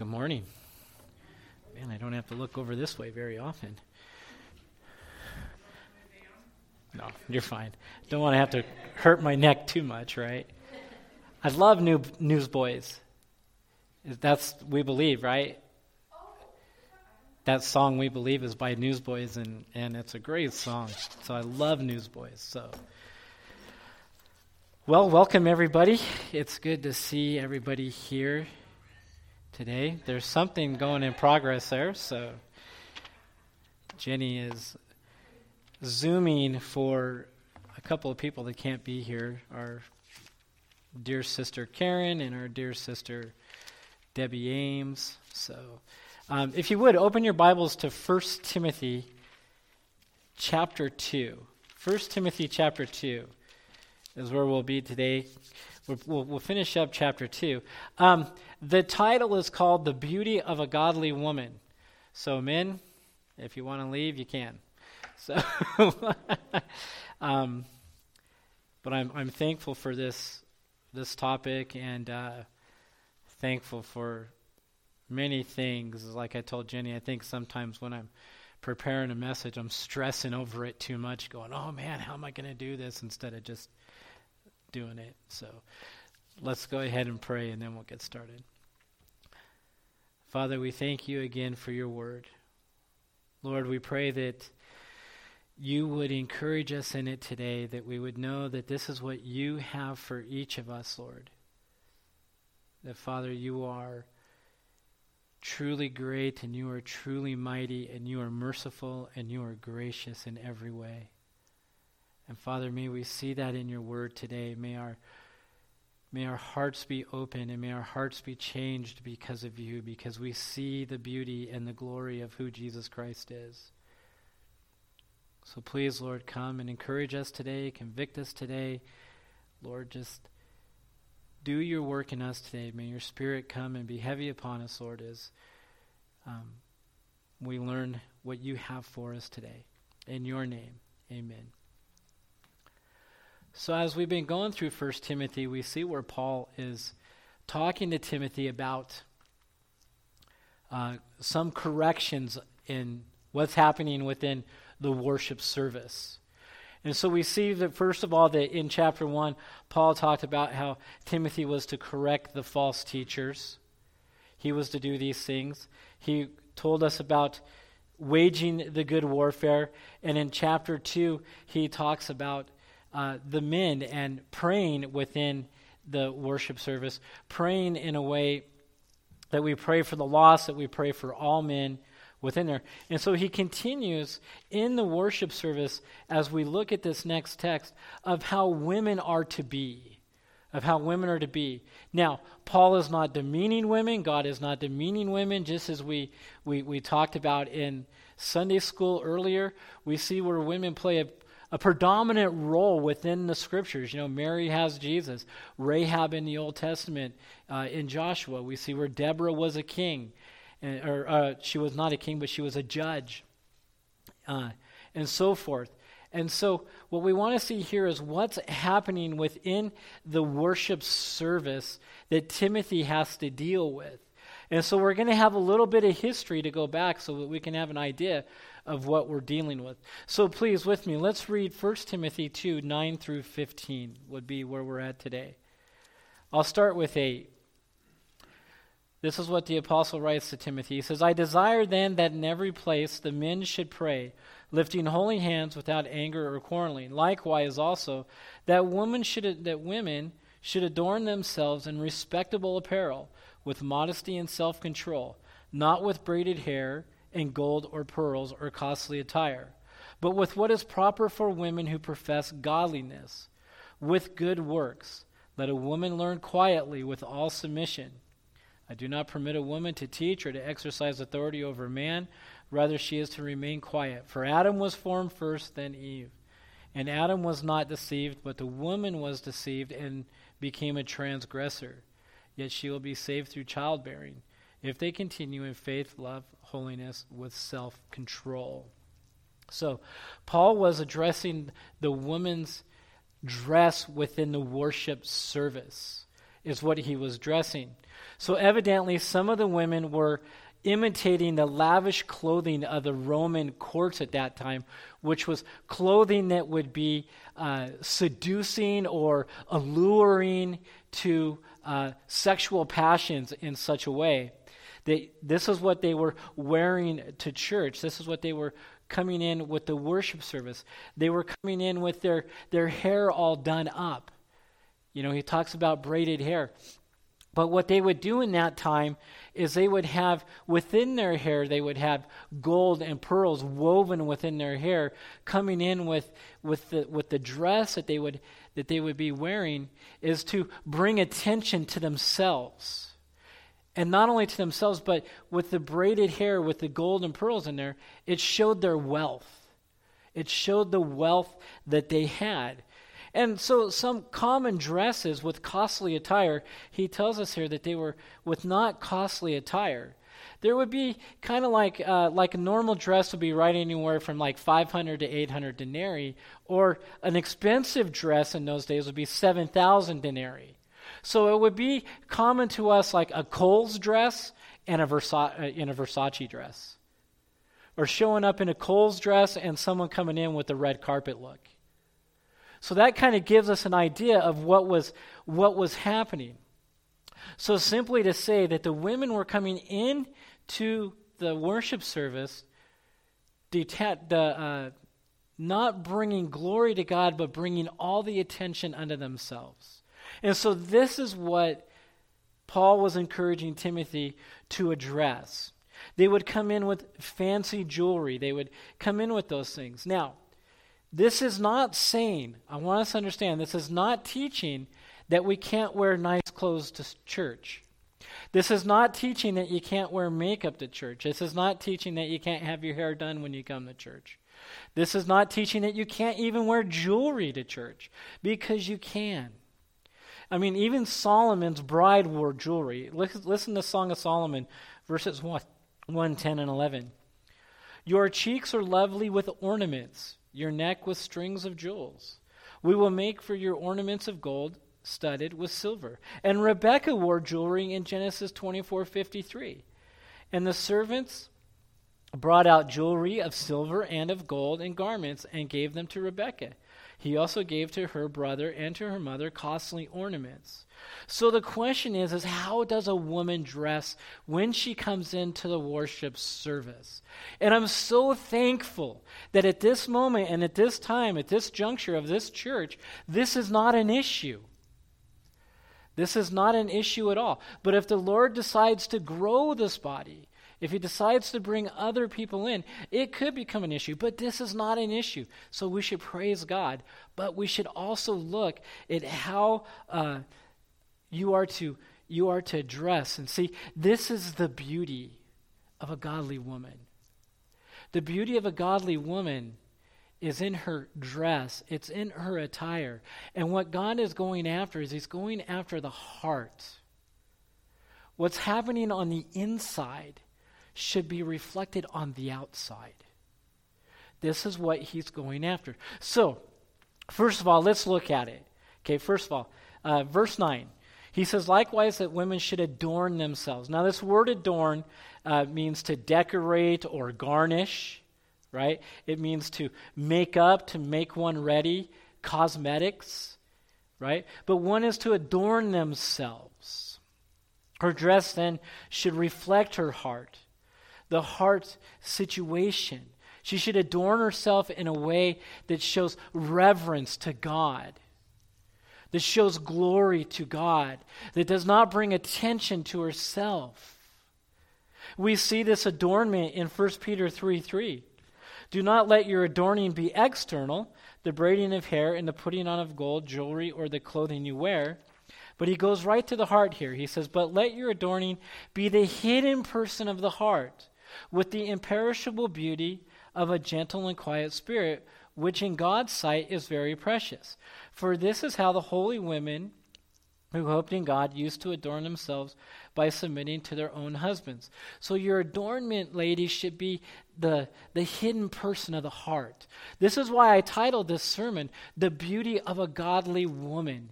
Good morning. Man, I don't have to look over this way very often. No, you're fine. Don't want to have to hurt my neck too much, right? I love new Newsboys. That's we believe, right? That song we believe is by Newsboys, and and it's a great song. So I love Newsboys. So. Well, welcome everybody. It's good to see everybody here today. There's something going in progress there, so Jenny is zooming for a couple of people that can't be here. Our dear sister Karen and our dear sister Debbie Ames. So, um, if you would open your Bibles to 1 Timothy chapter 2. 1 Timothy chapter 2 is where we'll be today. We'll, we'll, finish up chapter 2. Um, the title is called The Beauty of a Godly Woman. So, men, if you want to leave, you can. So, um, but I'm, I'm thankful for this, this topic and uh, thankful for many things. Like I told Jenny, I think sometimes when I'm preparing a message, I'm stressing over it too much, going, oh man, how am I going to do this instead of just doing it. So let's go ahead and pray and then we'll get started. Father, we thank you again for your word. Lord, we pray that you would encourage us in it today, that we would know that this is what you have for each of us, Lord. That, Father, you are truly great and you are truly mighty and you are merciful and you are gracious in every way. And Father, may we see that in your word today. May our May our hearts be open and may our hearts be changed because of you, because we see the beauty and the glory of who Jesus Christ is. So please, Lord, come and encourage us today, convict us today. Lord, just do your work in us today. May your spirit come and be heavy upon us, Lord, as um, we learn what you have for us today. In your name, amen. So, as we've been going through 1 Timothy, we see where Paul is talking to Timothy about uh, some corrections in what's happening within the worship service. And so we see that, first of all, that in chapter 1, Paul talked about how Timothy was to correct the false teachers. He was to do these things. He told us about waging the good warfare. And in chapter 2, he talks about uh, the men and praying within the worship service, praying in a way that we pray for the lost, that we pray for all men within there. And so he continues in the worship service as we look at this next text of how women are to be. Of how women are to be. Now, Paul is not demeaning women. God is not demeaning women, just as we, we, we talked about in Sunday school earlier. We see where women play a a predominant role within the scriptures. You know, Mary has Jesus. Rahab in the Old Testament, uh, in Joshua, we see where Deborah was a king, and, or uh, she was not a king, but she was a judge, uh, and so forth. And so, what we want to see here is what's happening within the worship service that Timothy has to deal with. And so, we're going to have a little bit of history to go back so that we can have an idea of what we're dealing with. So please, with me, let's read 1 Timothy 2 9 through 15, would be where we're at today. I'll start with 8. This is what the apostle writes to Timothy. He says, I desire then that in every place the men should pray, lifting holy hands without anger or quarreling. Likewise also that women should that women should adorn themselves in respectable apparel, with modesty and self-control, not with braided hair in gold or pearls or costly attire, but with what is proper for women who profess godliness, with good works. Let a woman learn quietly with all submission. I do not permit a woman to teach or to exercise authority over a man. Rather, she is to remain quiet. For Adam was formed first, then Eve. And Adam was not deceived, but the woman was deceived and became a transgressor. Yet she will be saved through childbearing if they continue in faith, love, holiness with self control. So, Paul was addressing the woman's dress within the worship service. is what he was dressing. So, evidently, some of the women were imitating the lavish clothing of the Roman courts at that time, which was clothing that would be uh, seducing or alluring to uh, sexual passions in such a way. They, this is what they were wearing to church. This is what they were coming in with the worship service. They were coming in with their, their hair all done up. You know, he talks about braided hair. But what they would do in that time is they would have within their hair, they would have gold and pearls woven within their hair, coming in with, with, the, with the dress that they, would, that they would be wearing, is to bring attention to themselves. And not only to themselves, but with the braided hair, with the gold and pearls in there, it showed their wealth. It showed the wealth that they had. And so, some common dresses with costly attire, he tells us here that they were with not costly attire. There would be kind of like uh, like a normal dress would be right anywhere from like 500 to 800 denarii, or an expensive dress in those days would be 7,000 denarii. So it would be common to us like a Kohl's dress and a, Versa- uh, in a Versace dress, or showing up in a Kohl's dress and someone coming in with a red carpet look. So that kind of gives us an idea of what was, what was happening. So simply to say that the women were coming in to the worship service, deta- the, uh, not bringing glory to God, but bringing all the attention unto themselves. And so this is what Paul was encouraging Timothy to address. They would come in with fancy jewelry. They would come in with those things. Now, this is not saying, I want us to understand, this is not teaching that we can't wear nice clothes to church. This is not teaching that you can't wear makeup to church. This is not teaching that you can't have your hair done when you come to church. This is not teaching that you can't even wear jewelry to church because you can. I mean, even Solomon's bride wore jewelry. Listen to Song of Solomon, verses 1, 1 10 and 11. Your cheeks are lovely with ornaments your neck with strings of jewels. We will make for your ornaments of gold studded with silver. And Rebekah wore jewelry in Genesis 24:53. And the servants brought out jewelry of silver and of gold and garments and gave them to Rebekah. He also gave to her brother and to her mother costly ornaments. So the question is is how does a woman dress when she comes into the worship service? And I'm so thankful that at this moment and at this time, at this juncture of this church, this is not an issue. This is not an issue at all. But if the Lord decides to grow this body, if he decides to bring other people in, it could become an issue, but this is not an issue. So we should praise God. But we should also look at how uh, you, are to, you are to dress. And see, this is the beauty of a godly woman. The beauty of a godly woman is in her dress, it's in her attire. And what God is going after is He's going after the heart. What's happening on the inside should be reflected on the outside. This is what he's going after. So, first of all, let's look at it. Okay, first of all, uh, verse 9. He says, likewise, that women should adorn themselves. Now, this word adorn uh, means to decorate or garnish, right? It means to make up, to make one ready, cosmetics, right? But one is to adorn themselves. Her dress then should reflect her heart the heart situation. She should adorn herself in a way that shows reverence to God, that shows glory to God, that does not bring attention to herself. We see this adornment in 1 Peter 3 3. Do not let your adorning be external, the braiding of hair and the putting on of gold, jewelry, or the clothing you wear. But he goes right to the heart here. He says, But let your adorning be the hidden person of the heart with the imperishable beauty of a gentle and quiet spirit, which in God's sight is very precious. For this is how the holy women who hoped in God used to adorn themselves by submitting to their own husbands. So your adornment, ladies, should be the, the hidden person of the heart. This is why I titled this sermon, The Beauty of a Godly Woman.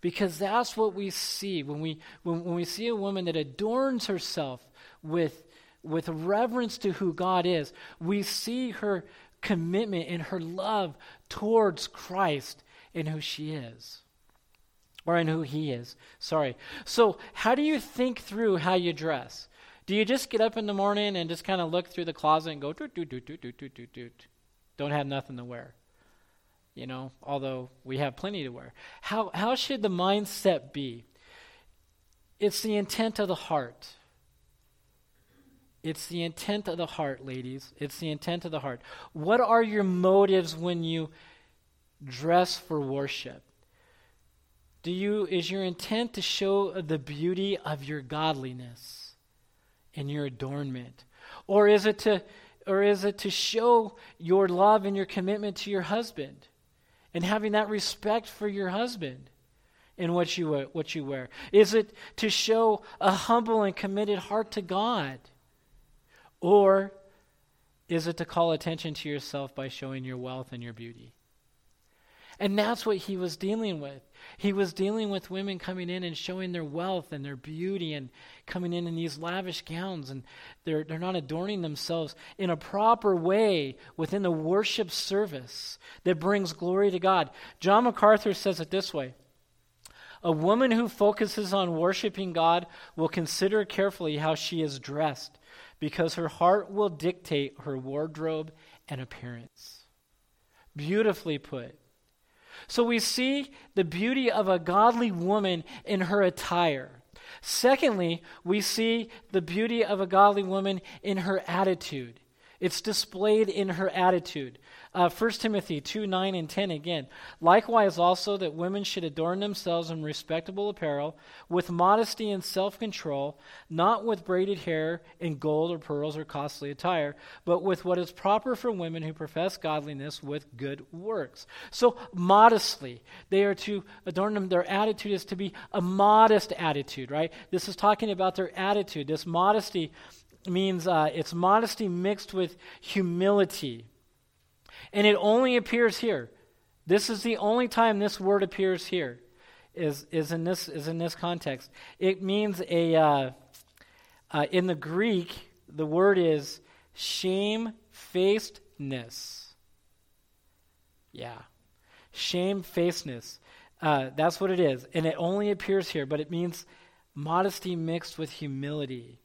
Because that's what we see when we, when, when we see a woman that adorns herself with, with reverence to who God is. We see her commitment and her love towards Christ and who she is. Or in who he is. Sorry. So, how do you think through how you dress? Do you just get up in the morning and just kind of look through the closet and go, doot, doot, doot, doot, doot, doot, doot, don't have nothing to wear? You know, although we have plenty to wear. How, how should the mindset be? It's the intent of the heart. It's the intent of the heart, ladies. It's the intent of the heart. What are your motives when you dress for worship? Do you is your intent to show the beauty of your godliness and your adornment? Or is it to or is it to show your love and your commitment to your husband and having that respect for your husband in what you what you wear? Is it to show a humble and committed heart to God? Or is it to call attention to yourself by showing your wealth and your beauty? And that's what he was dealing with. He was dealing with women coming in and showing their wealth and their beauty and coming in in these lavish gowns and they're, they're not adorning themselves in a proper way within the worship service that brings glory to God. John MacArthur says it this way A woman who focuses on worshiping God will consider carefully how she is dressed because her heart will dictate her wardrobe and appearance. Beautifully put. So we see the beauty of a godly woman in her attire. Secondly, we see the beauty of a godly woman in her attitude. It's displayed in her attitude. Uh, 1 Timothy 2 9 and 10 again. Likewise, also, that women should adorn themselves in respectable apparel, with modesty and self control, not with braided hair and gold or pearls or costly attire, but with what is proper for women who profess godliness with good works. So, modestly, they are to adorn them. Their attitude is to be a modest attitude, right? This is talking about their attitude. This modesty means uh, it's modesty mixed with humility. And it only appears here. This is the only time this word appears here, is, is, in, this, is in this context. It means a, uh, uh, in the Greek, the word is shamefacedness. Yeah. Shamefacedness. Uh, that's what it is. And it only appears here, but it means modesty mixed with humility.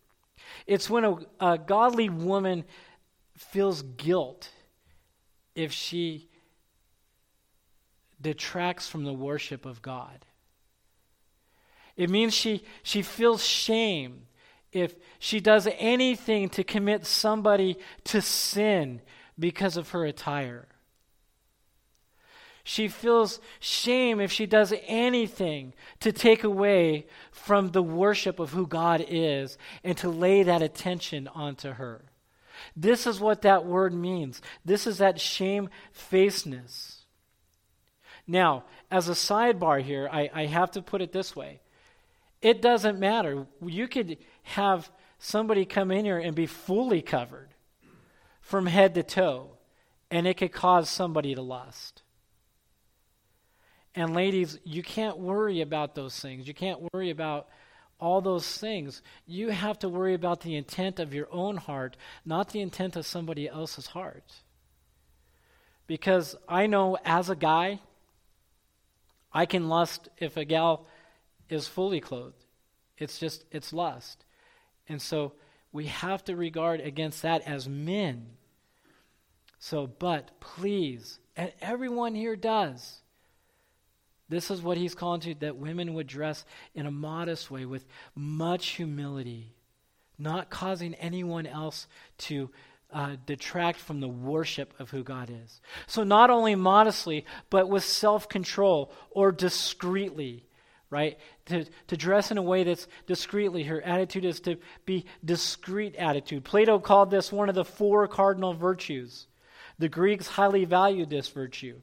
It's when a, a godly woman feels guilt if she detracts from the worship of God. It means she, she feels shame if she does anything to commit somebody to sin because of her attire. She feels shame if she does anything to take away from the worship of who God is and to lay that attention onto her. This is what that word means. This is that shamefacedness. Now, as a sidebar here, I, I have to put it this way it doesn't matter. You could have somebody come in here and be fully covered from head to toe, and it could cause somebody to lust. And ladies, you can't worry about those things. You can't worry about all those things. You have to worry about the intent of your own heart, not the intent of somebody else's heart. Because I know as a guy, I can lust if a gal is fully clothed. It's just, it's lust. And so we have to regard against that as men. So, but please, and everyone here does, this is what he's calling to that women would dress in a modest way with much humility, not causing anyone else to uh, detract from the worship of who God is. So, not only modestly, but with self control or discreetly, right? To, to dress in a way that's discreetly. Her attitude is to be discreet attitude. Plato called this one of the four cardinal virtues. The Greeks highly valued this virtue.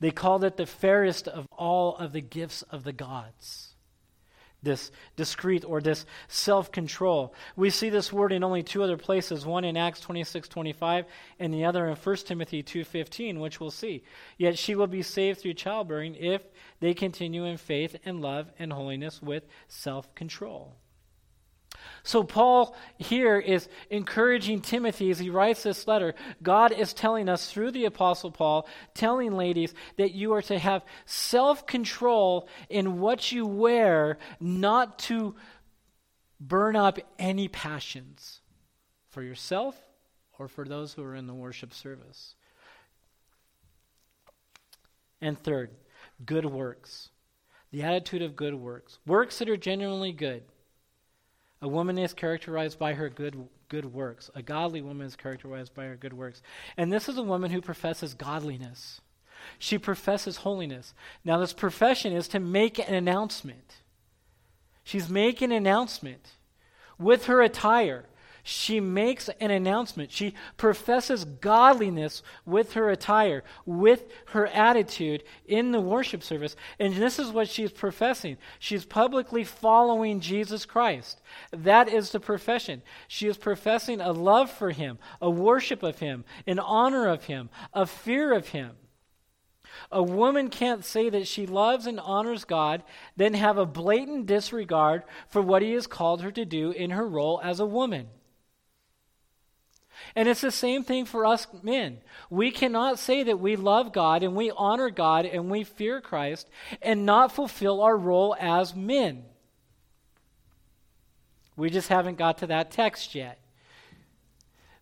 They called it the fairest of all of the gifts of the gods. this discreet or this self control. We see this word in only two other places, one in Acts 26 25, and the other in 1 Timothy 2 15, which we'll see. Yet she will be saved through childbearing if they continue in faith and love and holiness with self control. So, Paul here is encouraging Timothy as he writes this letter. God is telling us through the Apostle Paul, telling ladies that you are to have self control in what you wear, not to burn up any passions for yourself or for those who are in the worship service. And third, good works. The attitude of good works. Works that are genuinely good. A woman is characterized by her good, good works. A godly woman is characterized by her good works. And this is a woman who professes godliness. She professes holiness. Now, this profession is to make an announcement. She's making an announcement with her attire she makes an announcement. She professes godliness with her attire, with her attitude in the worship service. And this is what she's professing. She's publicly following Jesus Christ. That is the profession. She is professing a love for him, a worship of him, an honor of him, a fear of him. A woman can't say that she loves and honors God, then have a blatant disregard for what he has called her to do in her role as a woman. And it's the same thing for us men. We cannot say that we love God and we honor God and we fear Christ and not fulfill our role as men. We just haven't got to that text yet.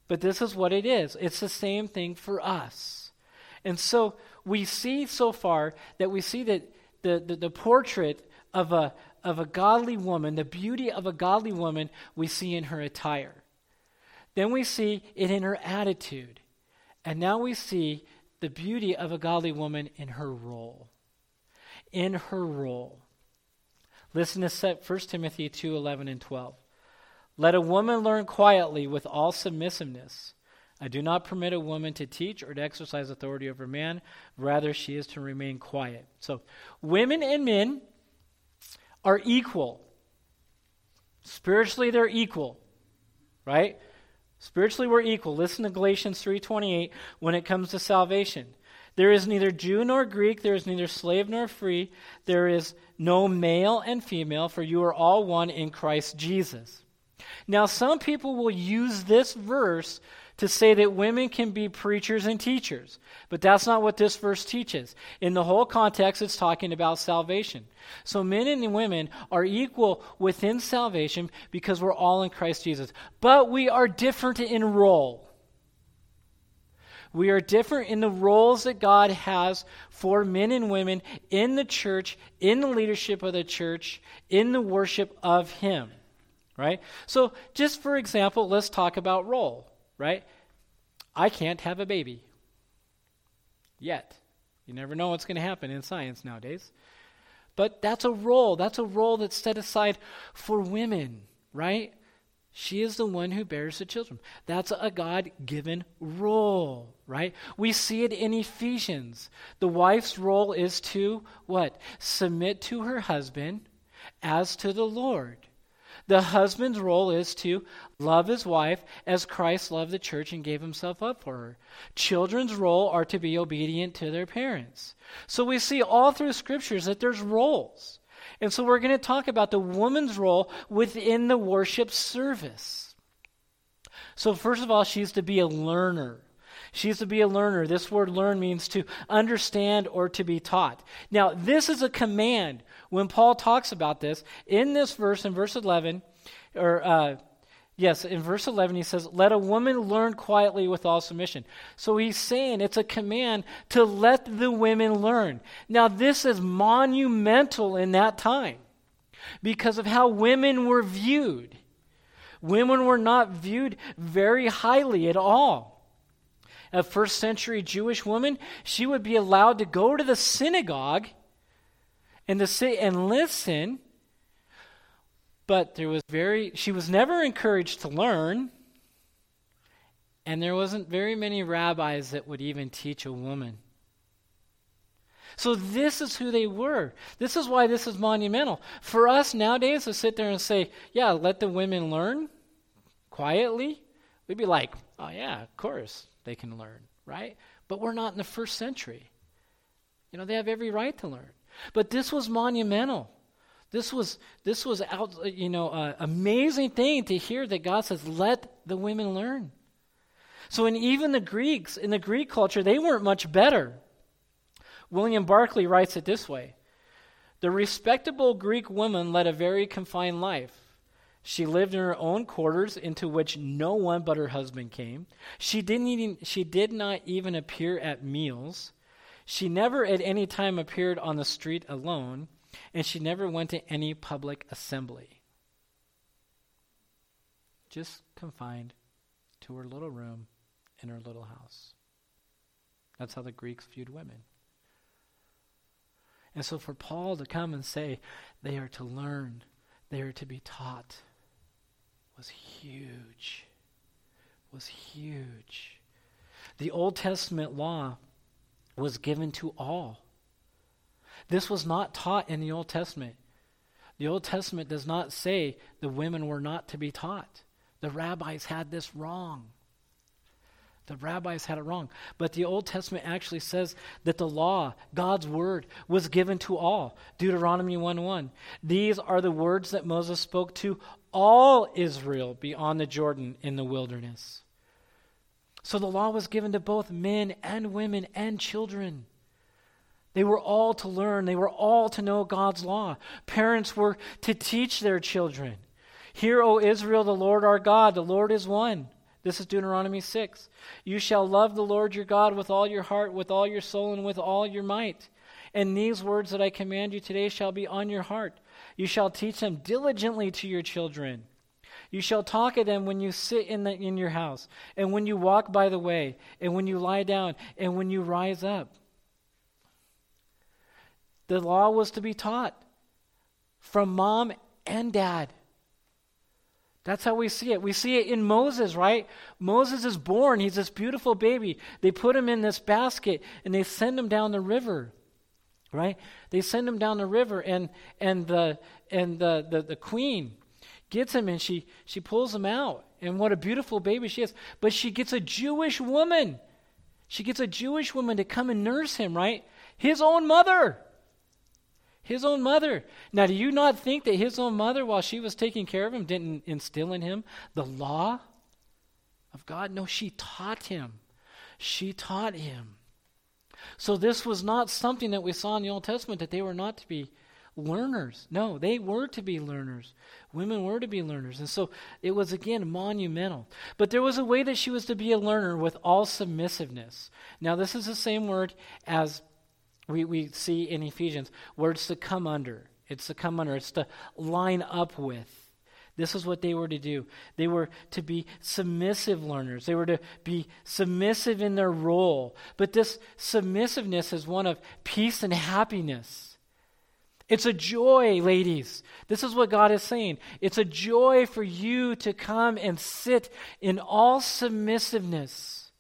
But this is what it is it's the same thing for us. And so we see so far that we see that the, the, the portrait of a, of a godly woman, the beauty of a godly woman, we see in her attire. Then we see it in her attitude. And now we see the beauty of a godly woman in her role. In her role. Listen to 1 Timothy 2 11 and 12. Let a woman learn quietly with all submissiveness. I do not permit a woman to teach or to exercise authority over man. Rather, she is to remain quiet. So, women and men are equal. Spiritually, they're equal, right? Spiritually we're equal. Listen to Galatians 3:28 when it comes to salvation. There is neither Jew nor Greek, there is neither slave nor free, there is no male and female, for you are all one in Christ Jesus. Now some people will use this verse to say that women can be preachers and teachers. But that's not what this verse teaches. In the whole context, it's talking about salvation. So men and women are equal within salvation because we're all in Christ Jesus. But we are different in role. We are different in the roles that God has for men and women in the church, in the leadership of the church, in the worship of Him. Right? So, just for example, let's talk about role right? I can't have a baby. Yet. You never know what's going to happen in science nowadays. But that's a role. That's a role that's set aside for women, right? She is the one who bears the children. That's a God given role, right? We see it in Ephesians. The wife's role is to what? Submit to her husband as to the Lord. The husband's role is to love his wife as Christ loved the church and gave himself up for her. Children's role are to be obedient to their parents. So we see all through scriptures that there's roles. And so we're going to talk about the woman's role within the worship service. So, first of all, she's to be a learner. She's to be a learner. This word learn means to understand or to be taught. Now, this is a command when Paul talks about this, in this verse, in verse 11, or uh, yes, in verse 11, he says, Let a woman learn quietly with all submission. So he's saying it's a command to let the women learn. Now, this is monumental in that time because of how women were viewed. Women were not viewed very highly at all. A first century Jewish woman, she would be allowed to go to the synagogue and to sit and listen. But there was very, she was never encouraged to learn. And there wasn't very many rabbis that would even teach a woman. So, this is who they were. This is why this is monumental. For us nowadays to sit there and say, yeah, let the women learn quietly, we'd be like, oh, yeah, of course they can learn, right? But we're not in the first century. You know, they have every right to learn. But this was monumental. This was this was out, you know, uh, amazing thing to hear that God says, "Let the women learn." So, in even the Greeks, in the Greek culture, they weren't much better. William Barclay writes it this way The respectable Greek woman led a very confined life. She lived in her own quarters into which no one but her husband came. She, didn't even, she did not even appear at meals. She never at any time appeared on the street alone, and she never went to any public assembly. Just confined to her little room in her little house. That's how the Greeks viewed women. And so for Paul to come and say they are to learn, they are to be taught, was huge. Was huge. The Old Testament law was given to all. This was not taught in the Old Testament. The Old Testament does not say the women were not to be taught. The rabbis had this wrong. The rabbis had it wrong. But the Old Testament actually says that the law, God's word, was given to all. Deuteronomy 1 1. These are the words that Moses spoke to all Israel beyond the Jordan in the wilderness. So the law was given to both men and women and children. They were all to learn, they were all to know God's law. Parents were to teach their children. Hear, O Israel, the Lord our God, the Lord is one. This is Deuteronomy 6. You shall love the Lord your God with all your heart, with all your soul, and with all your might. And these words that I command you today shall be on your heart. You shall teach them diligently to your children. You shall talk of them when you sit in, the, in your house, and when you walk by the way, and when you lie down, and when you rise up. The law was to be taught from mom and dad. That's how we see it. We see it in Moses, right? Moses is born. He's this beautiful baby. They put him in this basket and they send him down the river, right? They send him down the river, and and the and the the, the queen gets him and she she pulls him out. And what a beautiful baby she is. But she gets a Jewish woman. She gets a Jewish woman to come and nurse him, right? His own mother. His own mother. Now, do you not think that his own mother, while she was taking care of him, didn't instill in him the law of God? No, she taught him. She taught him. So, this was not something that we saw in the Old Testament that they were not to be learners. No, they were to be learners. Women were to be learners. And so it was, again, monumental. But there was a way that she was to be a learner with all submissiveness. Now, this is the same word as we, we see in Ephesians, words to come under. It's to come under, it's to line up with. This is what they were to do. They were to be submissive learners. They were to be submissive in their role. But this submissiveness is one of peace and happiness. It's a joy, ladies. This is what God is saying. It's a joy for you to come and sit in all submissiveness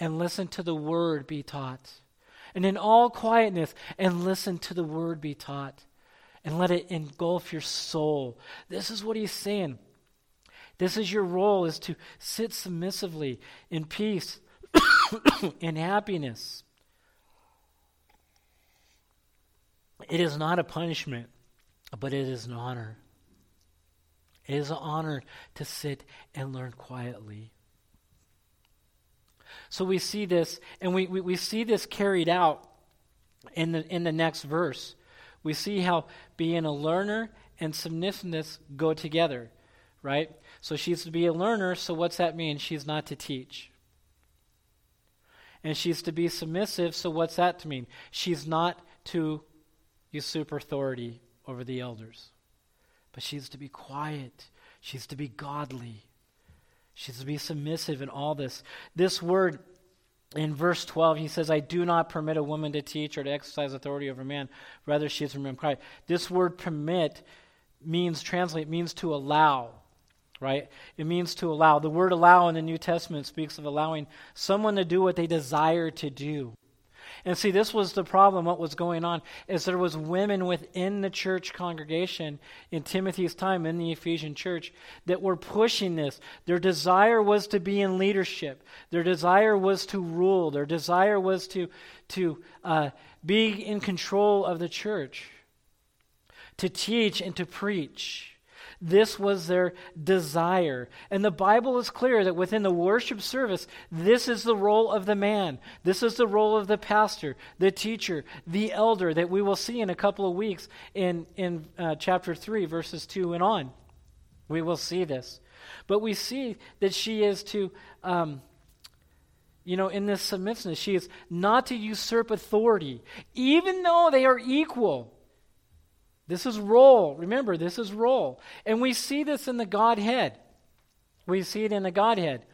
and listen to the word be taught and in all quietness and listen to the word be taught and let it engulf your soul. This is what he's saying. This is your role is to sit submissively in peace in happiness. It is not a punishment, but it is an honor. It is an honor to sit and learn quietly. So we see this, and we, we, we see this carried out in the, in the next verse. We see how being a learner and submissiveness go together, right? So she's to be a learner, so what's that mean? She's not to teach. And she's to be submissive, so what's that to mean? She's not to usurp authority over the elders. But she's to be quiet. She's to be godly. She's to be submissive in all this. This word in verse 12, he says, I do not permit a woman to teach or to exercise authority over man. Rather, she is to remain quiet. This word permit means, translate, means to allow, right? It means to allow. The word allow in the New Testament speaks of allowing someone to do what they desire to do. And see, this was the problem. What was going on is there was women within the church congregation in Timothy's time in the Ephesian church that were pushing this. Their desire was to be in leadership. Their desire was to rule. Their desire was to to uh, be in control of the church, to teach and to preach. This was their desire. And the Bible is clear that within the worship service, this is the role of the man. This is the role of the pastor, the teacher, the elder that we will see in a couple of weeks in, in uh, chapter 3, verses 2 and on. We will see this. But we see that she is to, um, you know, in this submissiveness, she is not to usurp authority, even though they are equal. This is role. Remember, this is role. And we see this in the Godhead. We see it in the Godhead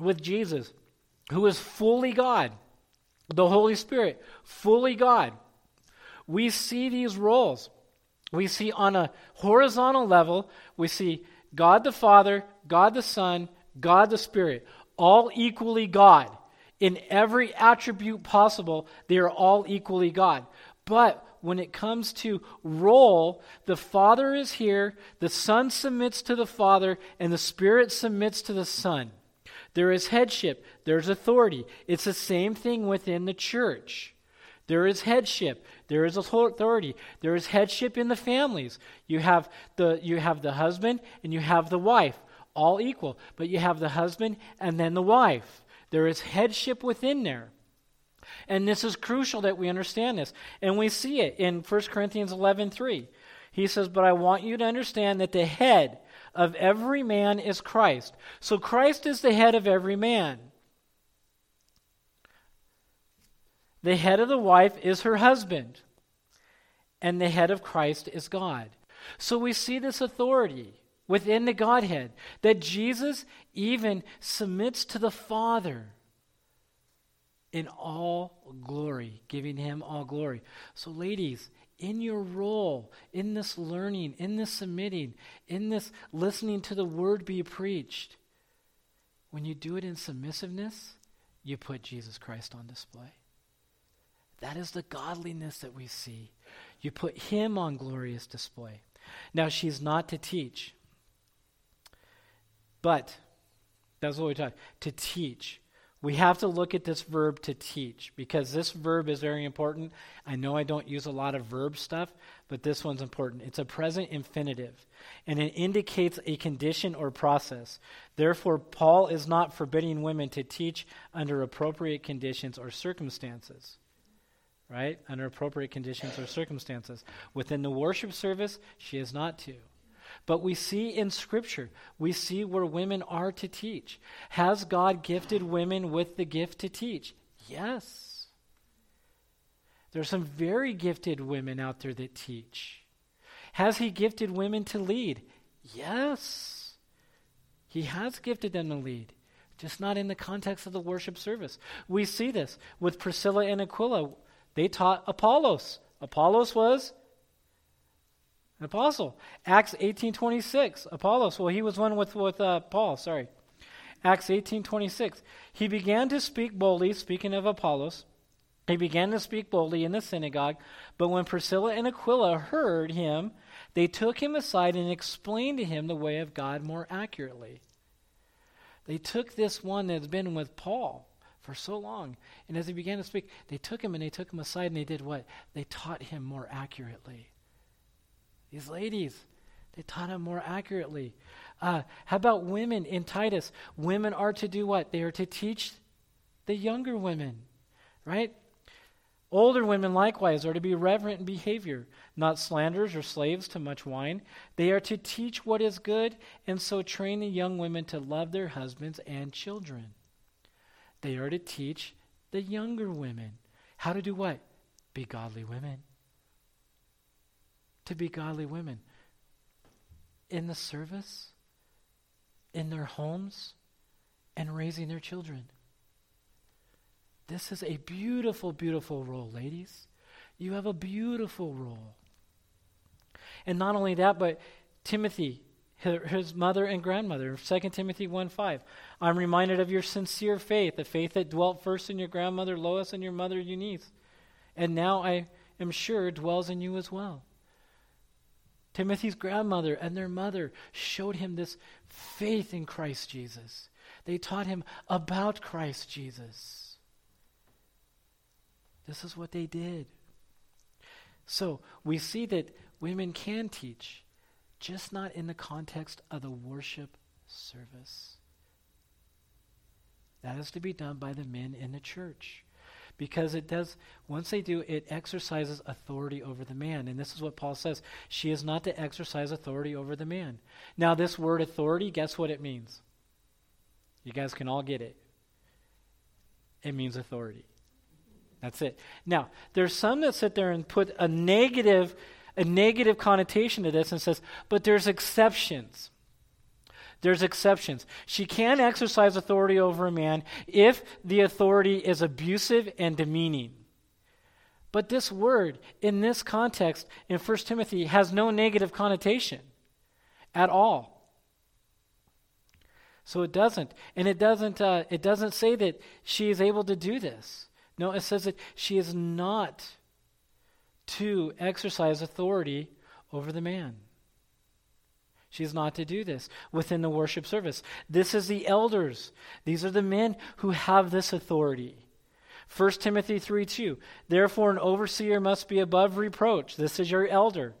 with Jesus, who is fully God, the Holy Spirit, fully God. We see these roles. We see on a horizontal level, we see God the Father, God the Son, God the Spirit, all equally God. In every attribute possible, they are all equally God. But when it comes to role, the Father is here, the Son submits to the Father, and the Spirit submits to the Son. There is headship, there's authority. It's the same thing within the church. There is headship, there is authority, there is headship in the families. You have the, you have the husband and you have the wife, all equal, but you have the husband and then the wife. There is headship within there. And this is crucial that we understand this. And we see it in 1 Corinthians 11 3. He says, But I want you to understand that the head of every man is Christ. So Christ is the head of every man. The head of the wife is her husband, and the head of Christ is God. So we see this authority within the Godhead that Jesus even submits to the Father in all glory, giving him all glory. So, ladies, in your role, in this learning, in this submitting, in this listening to the word be preached, when you do it in submissiveness, you put Jesus Christ on display. That is the godliness that we see. You put him on glorious display. Now, she's not to teach, but that's what we talk to teach we have to look at this verb to teach because this verb is very important. I know I don't use a lot of verb stuff, but this one's important. It's a present infinitive, and it indicates a condition or process. Therefore, Paul is not forbidding women to teach under appropriate conditions or circumstances. Right? Under appropriate conditions or circumstances. Within the worship service, she is not to. But we see in Scripture, we see where women are to teach. Has God gifted women with the gift to teach? Yes. There are some very gifted women out there that teach. Has He gifted women to lead? Yes. He has gifted them to lead, just not in the context of the worship service. We see this with Priscilla and Aquila. They taught Apollos. Apollos was an apostle. Acts 18.26, Apollos. Well, he was one with, with uh, Paul, sorry. Acts 18.26. He began to speak boldly, speaking of Apollos. He began to speak boldly in the synagogue, but when Priscilla and Aquila heard him, they took him aside and explained to him the way of God more accurately. They took this one that's been with Paul for so long, and as he began to speak, they took him and they took him aside and they did what? They taught him more accurately. These ladies, they taught him more accurately. Uh, how about women in Titus? Women are to do what? They are to teach the younger women, right? Older women likewise are to be reverent in behavior, not slanderers or slaves to much wine. They are to teach what is good, and so train the young women to love their husbands and children. They are to teach the younger women how to do what? Be godly women to be godly women in the service, in their homes, and raising their children. This is a beautiful, beautiful role, ladies. You have a beautiful role. And not only that, but Timothy his mother and grandmother. 2 Timothy 1 5. I'm reminded of your sincere faith, the faith that dwelt first in your grandmother Lois and your mother Eunice, and now I am sure dwells in you as well. Timothy's grandmother and their mother showed him this faith in Christ Jesus. They taught him about Christ Jesus. This is what they did. So we see that women can teach, just not in the context of the worship service. That is to be done by the men in the church. Because it does, once they do, it exercises authority over the man. And this is what Paul says she is not to exercise authority over the man. Now, this word authority, guess what it means? You guys can all get it. It means authority. That's it. Now, there's some that sit there and put a negative, a negative connotation to this and says, but there's exceptions. There's exceptions. She can exercise authority over a man if the authority is abusive and demeaning. But this word, in this context, in 1 Timothy, has no negative connotation at all. So it doesn't. And it doesn't, uh, it doesn't say that she is able to do this. No, it says that she is not to exercise authority over the man. She's not to do this within the worship service. This is the elders. These are the men who have this authority. 1 Timothy 3 2. Therefore, an overseer must be above reproach. This is your elder,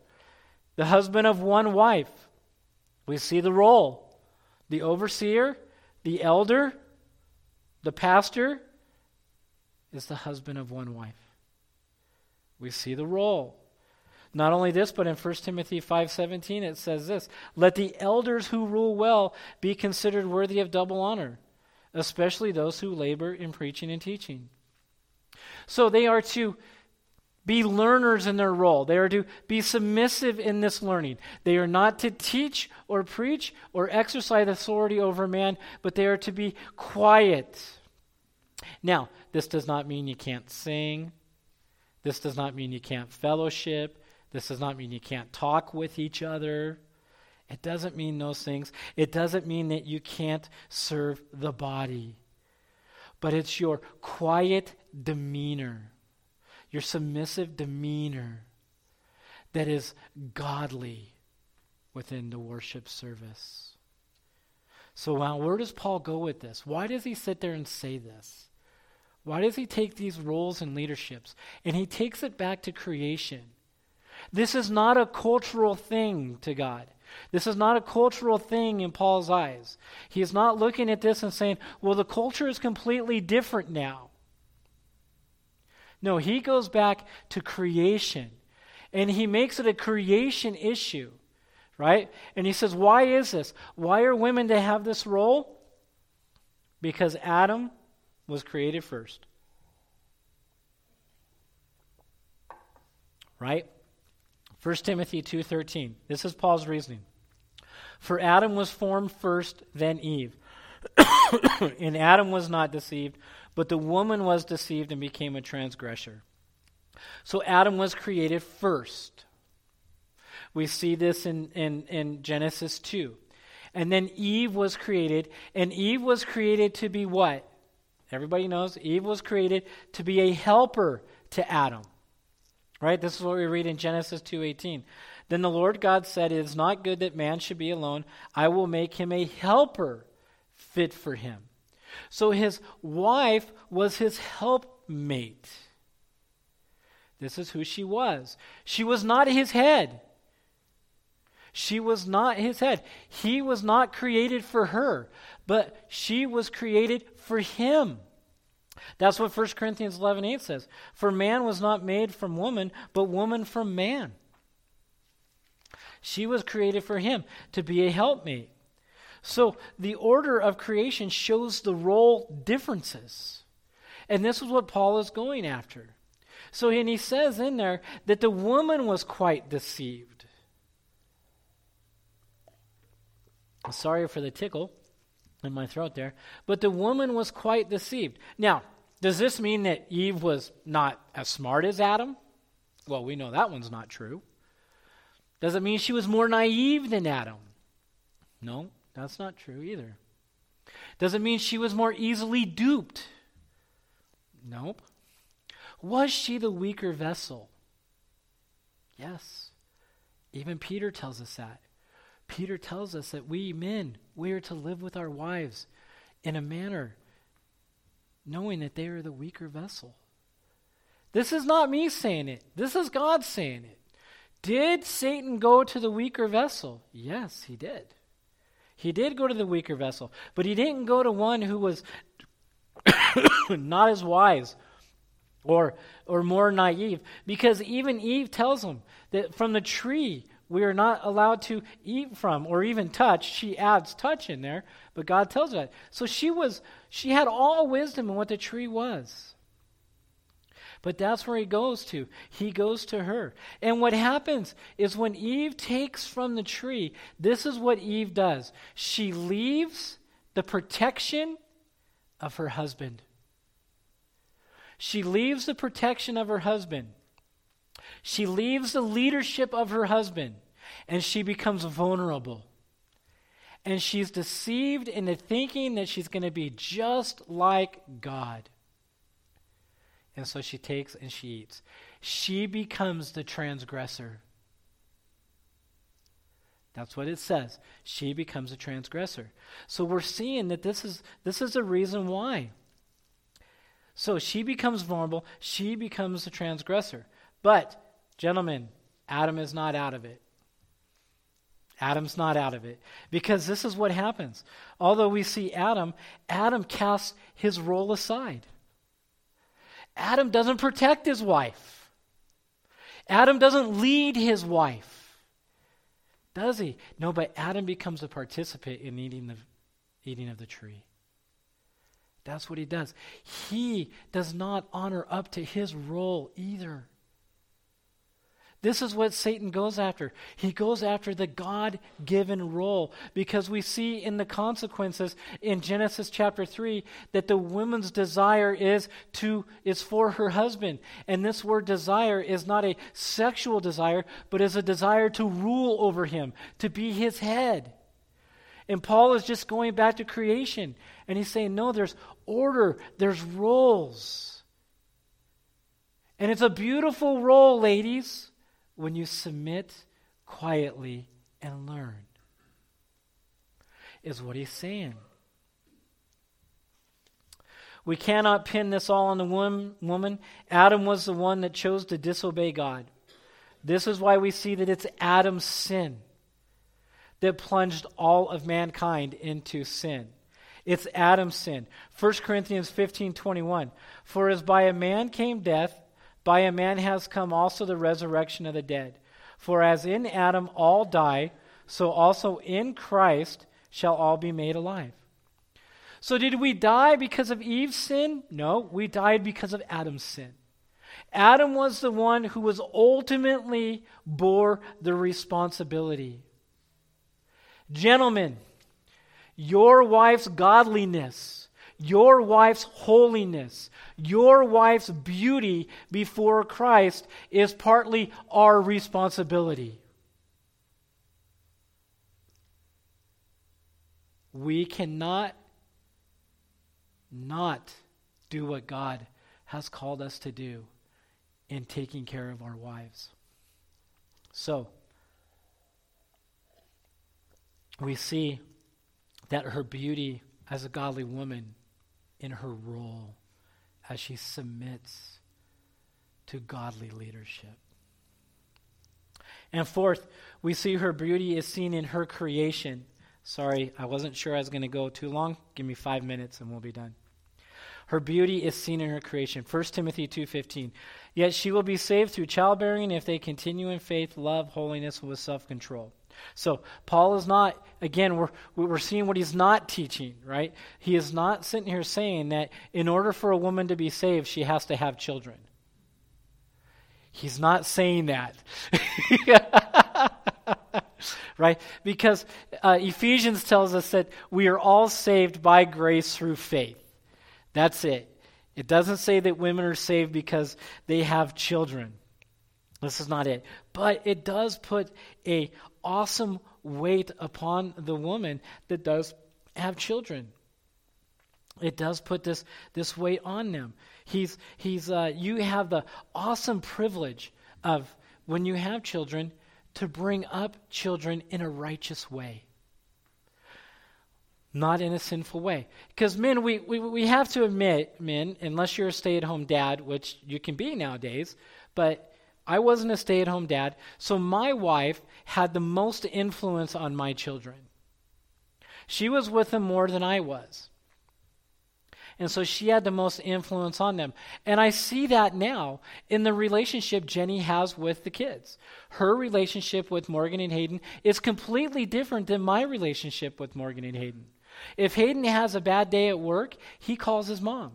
the husband of one wife. We see the role the overseer, the elder, the pastor, is the husband of one wife. We see the role. Not only this, but in 1 Timothy 5:17 it says this, "Let the elders who rule well be considered worthy of double honor, especially those who labor in preaching and teaching." So they are to be learners in their role. They are to be submissive in this learning. They are not to teach or preach or exercise authority over man, but they are to be quiet. Now, this does not mean you can't sing. This does not mean you can't fellowship. This does not mean you can't talk with each other. It doesn't mean those things. It doesn't mean that you can't serve the body. But it's your quiet demeanor, your submissive demeanor that is godly within the worship service. So, now, where does Paul go with this? Why does he sit there and say this? Why does he take these roles and leaderships? And he takes it back to creation. This is not a cultural thing to God. This is not a cultural thing in Paul's eyes. He is not looking at this and saying, well, the culture is completely different now. No, he goes back to creation and he makes it a creation issue, right? And he says, why is this? Why are women to have this role? Because Adam was created first. Right? 1 Timothy 2:13. This is Paul's reasoning. For Adam was formed first, then Eve. and Adam was not deceived, but the woman was deceived and became a transgressor. So Adam was created first. We see this in, in, in Genesis 2. And then Eve was created, and Eve was created to be what? Everybody knows Eve was created to be a helper to Adam. Right? This is what we read in Genesis 2:18. Then the Lord God said, "It is not good that man should be alone. I will make him a helper fit for him." So his wife was his helpmate. This is who she was. She was not his head. She was not his head. He was not created for her, but she was created for him. That's what 1 Corinthians 11 8 says. For man was not made from woman, but woman from man. She was created for him to be a helpmate. So the order of creation shows the role differences. And this is what Paul is going after. So, and he says in there that the woman was quite deceived. Sorry for the tickle in my throat there. But the woman was quite deceived. Now, does this mean that Eve was not as smart as Adam? Well, we know that one's not true. Does it mean she was more naive than Adam? No, that's not true either. Does it mean she was more easily duped. Nope. Was she the weaker vessel? Yes. Even Peter tells us that. Peter tells us that we men, we are to live with our wives in a manner knowing that they are the weaker vessel. This is not me saying it. This is God saying it. Did Satan go to the weaker vessel? Yes, he did. He did go to the weaker vessel, but he didn't go to one who was not as wise or or more naive because even Eve tells him that from the tree we are not allowed to eat from or even touch. She adds touch in there, but God tells her that. So she was she had all wisdom in what the tree was. But that's where he goes to. He goes to her. And what happens is when Eve takes from the tree, this is what Eve does. She leaves the protection of her husband. She leaves the protection of her husband. She leaves the leadership of her husband and she becomes vulnerable. And she's deceived into thinking that she's going to be just like God. And so she takes and she eats. She becomes the transgressor. That's what it says. She becomes a transgressor. So we're seeing that this is this is the reason why. So she becomes vulnerable, she becomes a transgressor. But, gentlemen, Adam is not out of it. Adam's not out of it. Because this is what happens. Although we see Adam, Adam casts his role aside. Adam doesn't protect his wife. Adam doesn't lead his wife. Does he? No, but Adam becomes a participant in eating the eating of the tree. That's what he does. He does not honor up to his role either. This is what Satan goes after. He goes after the God given role because we see in the consequences in Genesis chapter 3 that the woman's desire is to is for her husband. And this word desire is not a sexual desire, but is a desire to rule over him, to be his head. And Paul is just going back to creation and he's saying, no, there's order, there's roles. And it's a beautiful role, ladies when you submit quietly and learn, is what he's saying. We cannot pin this all on the woman. Adam was the one that chose to disobey God. This is why we see that it's Adam's sin that plunged all of mankind into sin. It's Adam's sin. 1 Corinthians 15 21. For as by a man came death, by a man has come also the resurrection of the dead. For as in Adam all die, so also in Christ shall all be made alive. So, did we die because of Eve's sin? No, we died because of Adam's sin. Adam was the one who was ultimately bore the responsibility. Gentlemen, your wife's godliness your wife's holiness, your wife's beauty before Christ is partly our responsibility. We cannot not do what God has called us to do in taking care of our wives. So, we see that her beauty as a godly woman in her role as she submits to godly leadership. And fourth, we see her beauty is seen in her creation. Sorry, I wasn't sure I was going to go too long. Give me 5 minutes and we'll be done. Her beauty is seen in her creation. 1 Timothy 2:15. Yet she will be saved through childbearing if they continue in faith, love, holiness with self-control. So Paul is not, again, we're, we're seeing what he's not teaching, right? He is not sitting here saying that in order for a woman to be saved, she has to have children. He's not saying that. right? Because uh, Ephesians tells us that we are all saved by grace through faith. That's it. It doesn't say that women are saved because they have children. This is not it. But it does put a awesome weight upon the woman that does have children. It does put this, this weight on them. He's, he's, uh, you have the awesome privilege of, when you have children, to bring up children in a righteous way not in a sinful way. Because men, we, we, we have to admit, men, unless you're a stay at home dad, which you can be nowadays, but I wasn't a stay at home dad, so my wife had the most influence on my children. She was with them more than I was. And so she had the most influence on them. And I see that now in the relationship Jenny has with the kids. Her relationship with Morgan and Hayden is completely different than my relationship with Morgan and Hayden. If Hayden has a bad day at work, he calls his mom.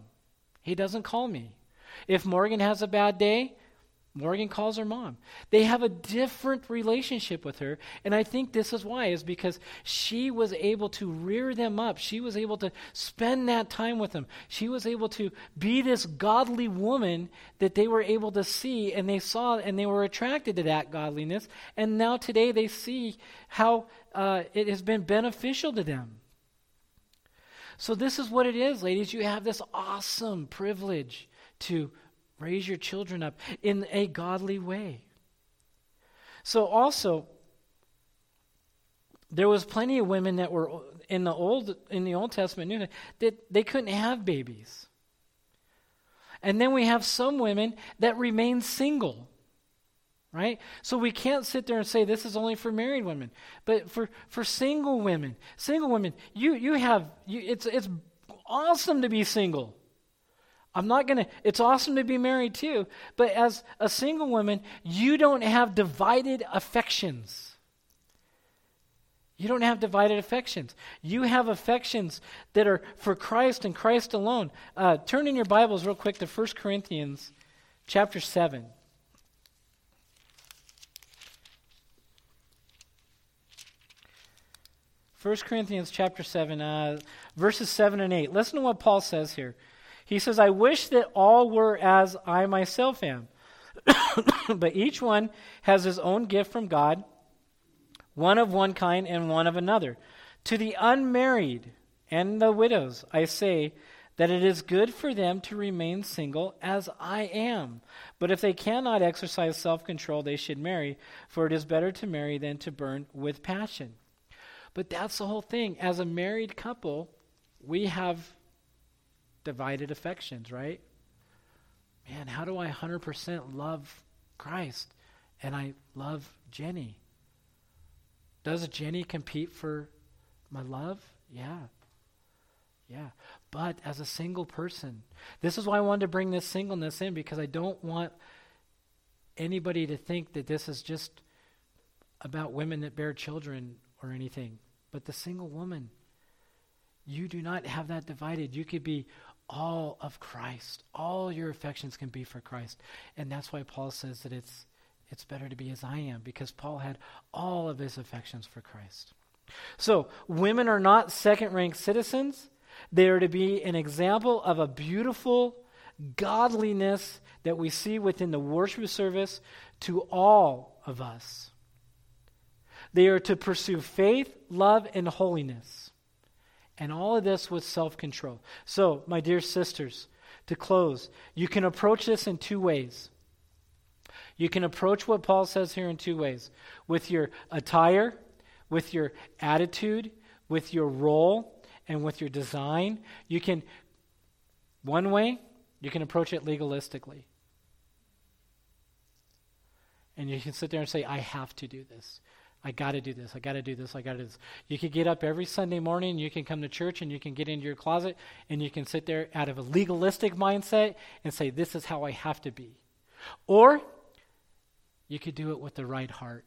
He doesn't call me. If Morgan has a bad day, Morgan calls her mom. They have a different relationship with her, and I think this is why is because she was able to rear them up. She was able to spend that time with them. She was able to be this godly woman that they were able to see and they saw and they were attracted to that godliness, and now today they see how uh, it has been beneficial to them. So, this is what it is, ladies. You have this awesome privilege to raise your children up in a godly way. So, also, there was plenty of women that were in the old in the Old Testament New that they couldn't have babies. And then we have some women that remain single right? So we can't sit there and say this is only for married women, but for for single women, single women, you you have you, it's it's awesome to be single. I'm not going to, it's awesome to be married too, but as a single woman, you don't have divided affections. You don't have divided affections. You have affections that are for Christ and Christ alone. Uh, turn in your Bibles real quick to 1 Corinthians chapter 7. 1 Corinthians chapter 7, uh, verses 7 and 8. Listen to what Paul says here. He says, I wish that all were as I myself am. but each one has his own gift from God, one of one kind and one of another. To the unmarried and the widows, I say that it is good for them to remain single as I am. But if they cannot exercise self control, they should marry, for it is better to marry than to burn with passion. But that's the whole thing. As a married couple, we have divided affections, right? Man, how do I 100% love Christ and I love Jenny? Does Jenny compete for my love? Yeah. Yeah. But as a single person, this is why I wanted to bring this singleness in because I don't want anybody to think that this is just about women that bear children or anything. But the single woman, you do not have that divided. You could be all of Christ. All your affections can be for Christ. And that's why Paul says that it's it's better to be as I am because Paul had all of his affections for Christ. So, women are not second-rank citizens. They are to be an example of a beautiful godliness that we see within the worship service to all of us. They are to pursue faith, love, and holiness. And all of this with self control. So, my dear sisters, to close, you can approach this in two ways. You can approach what Paul says here in two ways with your attire, with your attitude, with your role, and with your design. You can, one way, you can approach it legalistically. And you can sit there and say, I have to do this. I got to do this. I got to do this. I got to do this. You could get up every Sunday morning, you can come to church, and you can get into your closet, and you can sit there out of a legalistic mindset and say, This is how I have to be. Or you could do it with the right heart.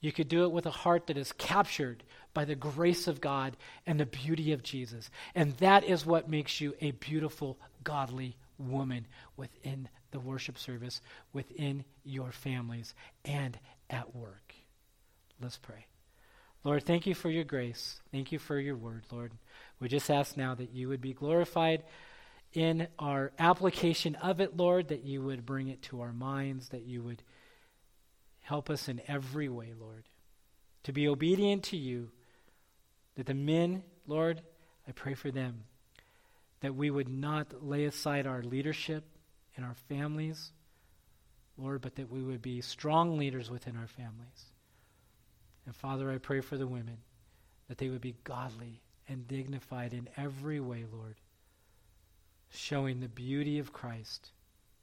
You could do it with a heart that is captured by the grace of God and the beauty of Jesus. And that is what makes you a beautiful, godly woman within the worship service, within your families, and at work. Let's pray. Lord, thank you for your grace. Thank you for your word, Lord. We just ask now that you would be glorified in our application of it, Lord, that you would bring it to our minds, that you would Help us in every way, Lord, to be obedient to you. That the men, Lord, I pray for them, that we would not lay aside our leadership in our families, Lord, but that we would be strong leaders within our families. And Father, I pray for the women, that they would be godly and dignified in every way, Lord, showing the beauty of Christ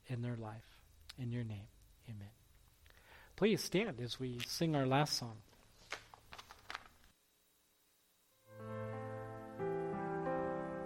in their life. In your name, amen. Please stand as we sing our last song.